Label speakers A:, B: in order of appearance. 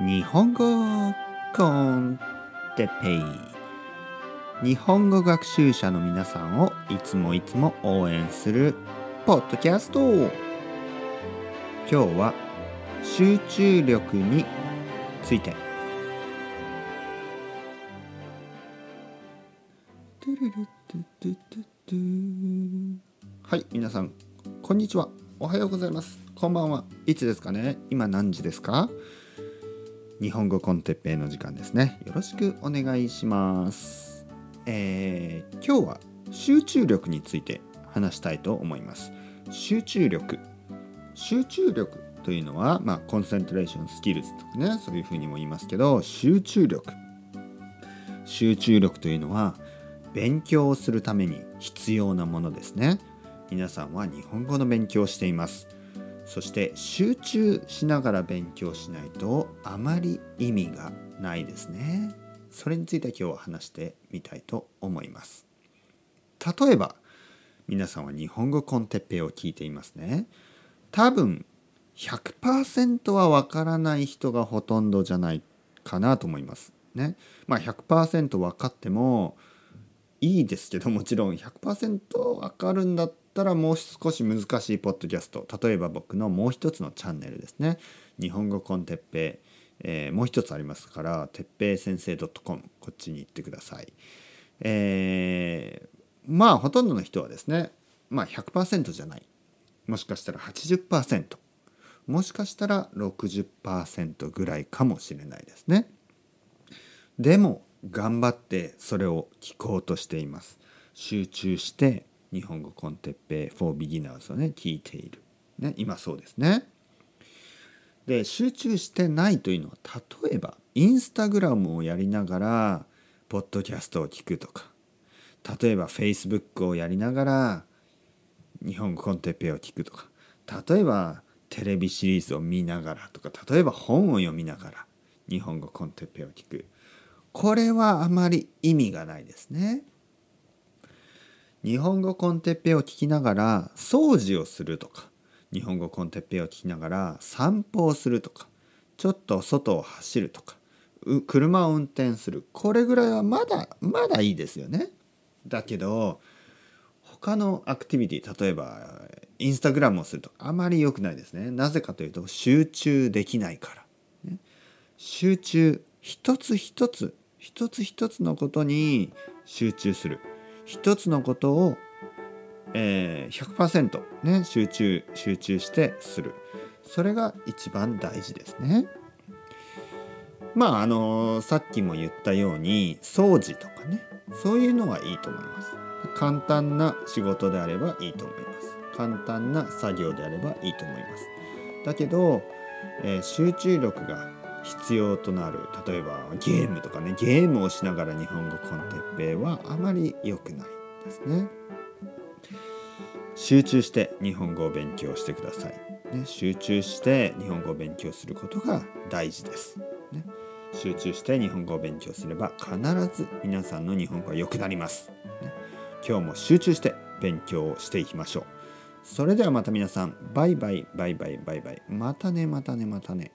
A: 日本語コンテペイ。日本語学習者の皆さんをいつもいつも応援するポッドキャスト。今日は集中力について。はい皆さんこんにちは。おはようございます。こんばんは。いつですかね？今何時ですか？日本語コンテッペイの時間ですね。よろしくお願いします。えー、今日は集中力について話したいと思います。集中力。集中力というのはまあコンセントレーションスキルズとかねそういうふうにも言いますけど集中力。集中力というのは勉強をするために必要なものですね。皆さんは日本語の勉強をしています。そして集中しながら勉強しないとあまり意味がないですね。それについて今日は話してみたいと思います。例えば皆さんは日本語コンテッペイを聞いていますね。多分100%はわからない人がほとんどじゃないかなと思いますね。まあ100%分かってもいいですけどもちろん100%分かるんだったたらもう少し難しいポッドキャスト。例えば僕のもう一つのチャンネルですね。日本語コンテッペイ、えー、もう一つありますからてっぺい先生 .com こっちに行ってください。えー、まあほとんどの人はですねまあ100%じゃない。もしかしたら80%もしかしたら60%ぐらいかもしれないですね。でも頑張ってそれを聞こうとしています。集中して日本語コンテッペイ for beginners をね聞いている、ね、今そうですね。で集中してないというのは例えばインスタグラムをやりながらポッドキャストを聞くとか。例えばフェイスブックをやりながら日本語コンテッペイを聞くとか。例えばテレビシリーズを見ながらとか。例えば本を読みながら日本語コンテッペイを聞く。これはあまり意味がないですね。日本語コンテッペを聞きながら掃除をするとか日本語コンテッペを聞きながら散歩をするとかちょっと外を走るとか車を運転するこれぐらいはまだまだいいですよね。だけど他のアクティビティ例えばインスタグラムをするとあまり良くないですね。なぜかというと集中できないから。ね、集中一つ一つ一つ一つのことに集中する一つのことを、えー、100%、ね、集中集中してするそれが一番大事ですね。まああのさっきも言ったように掃除とかねそういうのはいいと思います。簡単な仕事であればいいと思います。簡単な作業であればいいと思います。だけど、えー、集中力が必要となる例えばゲームとかねゲームをしながら日本語コンテッペイはあまり良くないですね。集中して日本語を勉強してください。ね、集中して日本語を勉強することが大事です。ね、集中して日本語を勉強すれば必ず皆さんの日本語は良くなります。ね、今日も集中して勉強をしていきましょう。それではまた皆さんバイバイバイバイバイバイまたねまたねまたね。